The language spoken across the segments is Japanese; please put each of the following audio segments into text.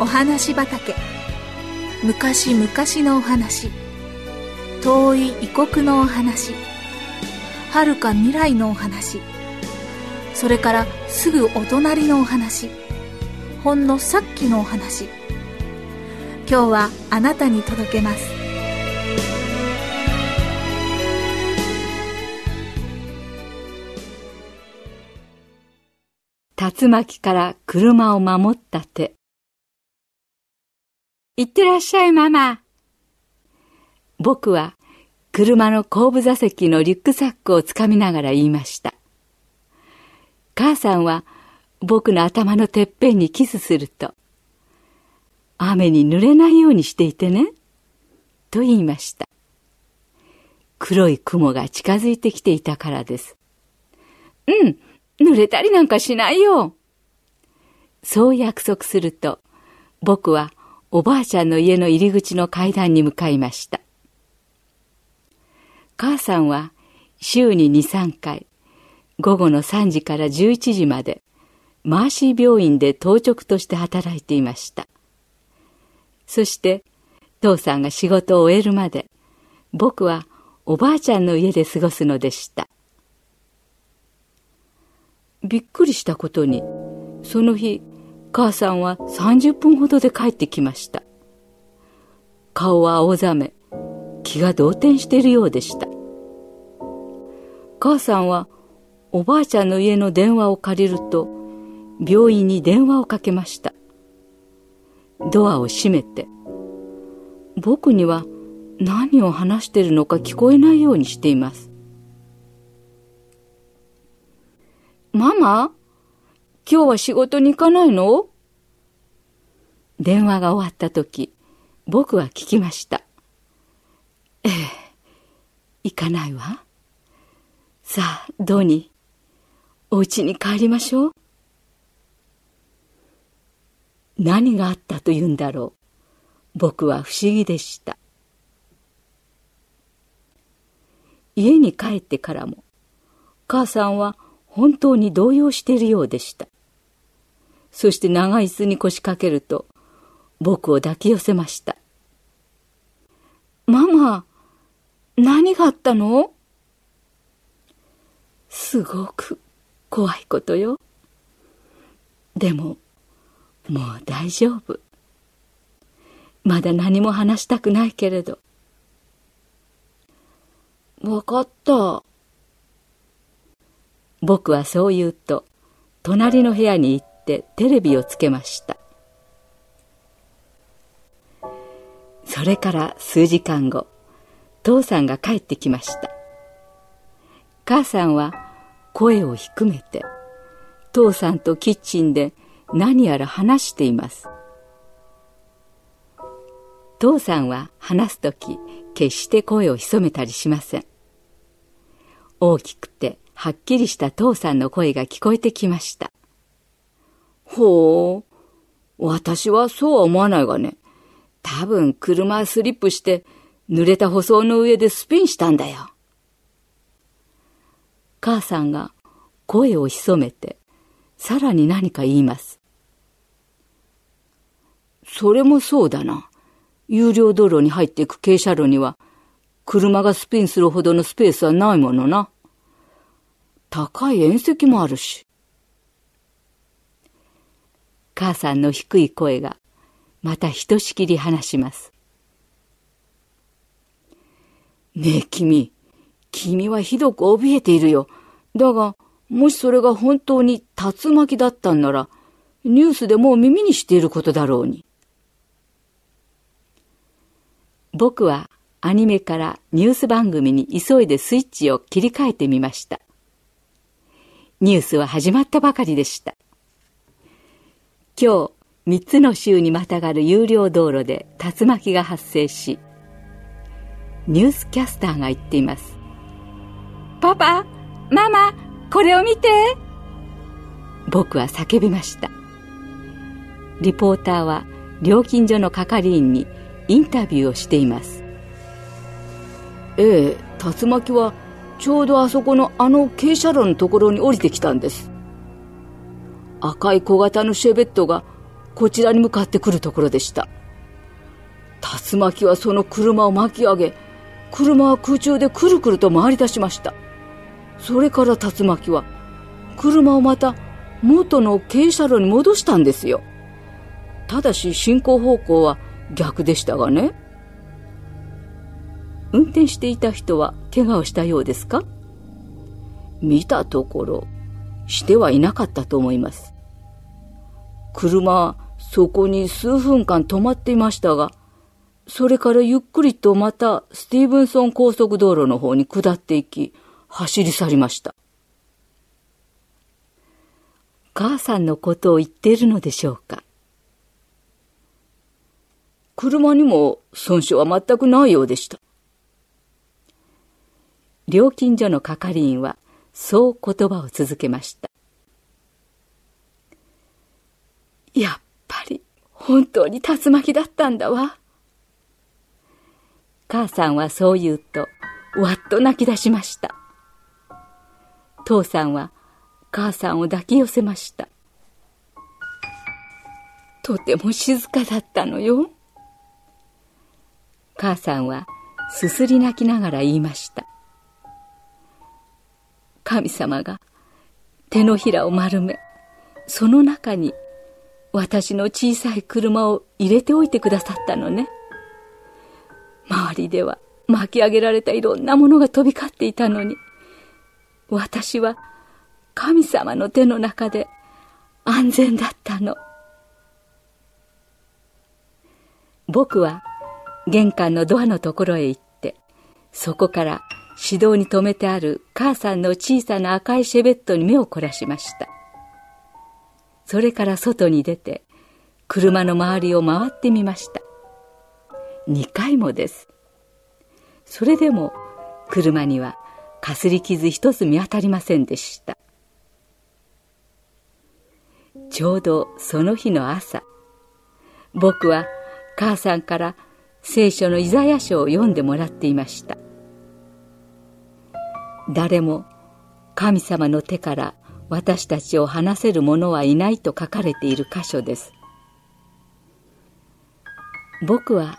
お話畑。昔々のお話。遠い異国のお話。遥か未来のお話。それからすぐお隣のお話。ほんのさっきのお話。今日はあなたに届けます。竜巻から車を守った手。いってらっしゃいママ僕は車の後部座席のリュックサックをつかみながら言いました。母さんは僕の頭のてっぺんにキスすると、雨に濡れないようにしていてね、と言いました。黒い雲が近づいてきていたからです。うん、濡れたりなんかしないよ。そう約束すると、僕はおばあちゃんの家の入り口の階段に向かいました。母さんは週に2、3回、午後の3時から11時まで、マーシー病院で当直として働いていました。そして、父さんが仕事を終えるまで、僕はおばあちゃんの家で過ごすのでした。びっくりしたことに、その日、母さんは30分ほどで帰ってきました。顔は青ざめ、気が動転しているようでした。母さんはおばあちゃんの家の電話を借りると病院に電話をかけました。ドアを閉めて僕には何を話しているのか聞こえないようにしています。ママ？今日は仕事に行かないの？電話が終わった時、僕は聞きました。ええ、行かないわ。さあ、ドニー、お家に帰りましょう。何があったというんだろう。僕は不思議でした。家に帰ってからも、母さんは本当に動揺しているようでした。そして長い椅子に腰掛けると、僕を抱き寄せました。ママ、何があったの？すごく怖いことよ。でも、もう大丈夫。まだ何も話したくないけれど。わかった。僕はそう言うと、隣の部屋に行ってテレビをつけました。それから数時間後、父さんが帰ってきました。母さんは声を低めて、父さんとキッチンで何やら話しています。父さんは話すとき、決して声を潜めたりしません。大きくてはっきりした父さんの声が聞こえてきました。ほう、私はそうは思わないがね。多分車スリップして濡れた舗装の上でスピンしたんだよ。母さんが声を潜めてさらに何か言います。それもそうだな。有料道路に入っていく傾斜路には車がスピンするほどのスペースはないものな。高い縁石もあるし。母さんの低い声がまたひとしきり話します。ねえ君、君はひどく怯えているよ。だが、もしそれが本当に竜巻だったんなら、ニュースでもう耳にしていることだろうに。僕はアニメからニュース番組に急いでスイッチを切り替えてみました。ニュースは始まったばかりでした。今日、三つの州にまたがる有料道路で竜巻が発生し、ニュースキャスターが言っています。パパ、ママ、これを見て僕は叫びました。リポーターは料金所の係員にインタビューをしています。ええ、竜巻はちょうどあそこのあの傾斜路のところに降りてきたんです。赤い小型のシェベットがこちらに向かってくるところでした。竜巻はその車を巻き上げ、車は空中でくるくると回り出しました。それから竜巻は、車をまた元の傾斜路に戻したんですよ。ただし進行方向は逆でしたがね。運転していた人は怪我をしたようですか？見たところ、してはいなかったと思います。車はそこに数分間止まっていましたが、それからゆっくりとまたスティーブンソン高速道路の方に下っていき、走り去りました。母さんのことを言っているのでしょうか？車にも損傷は全くないようでした。料金所の係員はそう言葉を続けました。やっぱり本当に竜巻だったんだわ。母さんはそう言うと、わっと泣き出しました。父さんは母さんを抱き寄せました。とても静かだったのよ。母さんはすすり泣きながら言いました。神様が手のひらを丸め、その中に私の小さい車を入れておいてくださったのね。周りでは巻き上げられたいろんなものが飛び交っていたのに、私は神様の手の中で安全だったの。僕は玄関のドアのところへ行って、そこから指導に止めてある母さんの小さな赤いシェベットに目を凝らしました。それから外に出て、車の周りを回ってみました。2回もです。それでも、車にはかすり傷一つ見当たりませんでした。ちょうどその日の朝、僕は母さんから聖書のイザヤ書を読んでもらっていました。誰も神様の手から私たちを離せる者はいないと書かれている箇所です。僕は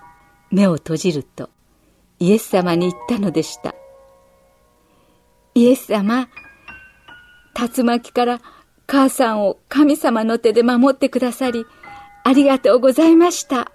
目を閉じるとイエス様に言ったのでした。イエス様、竜巻から母さんを神様の手で守ってくださり、ありがとうございました。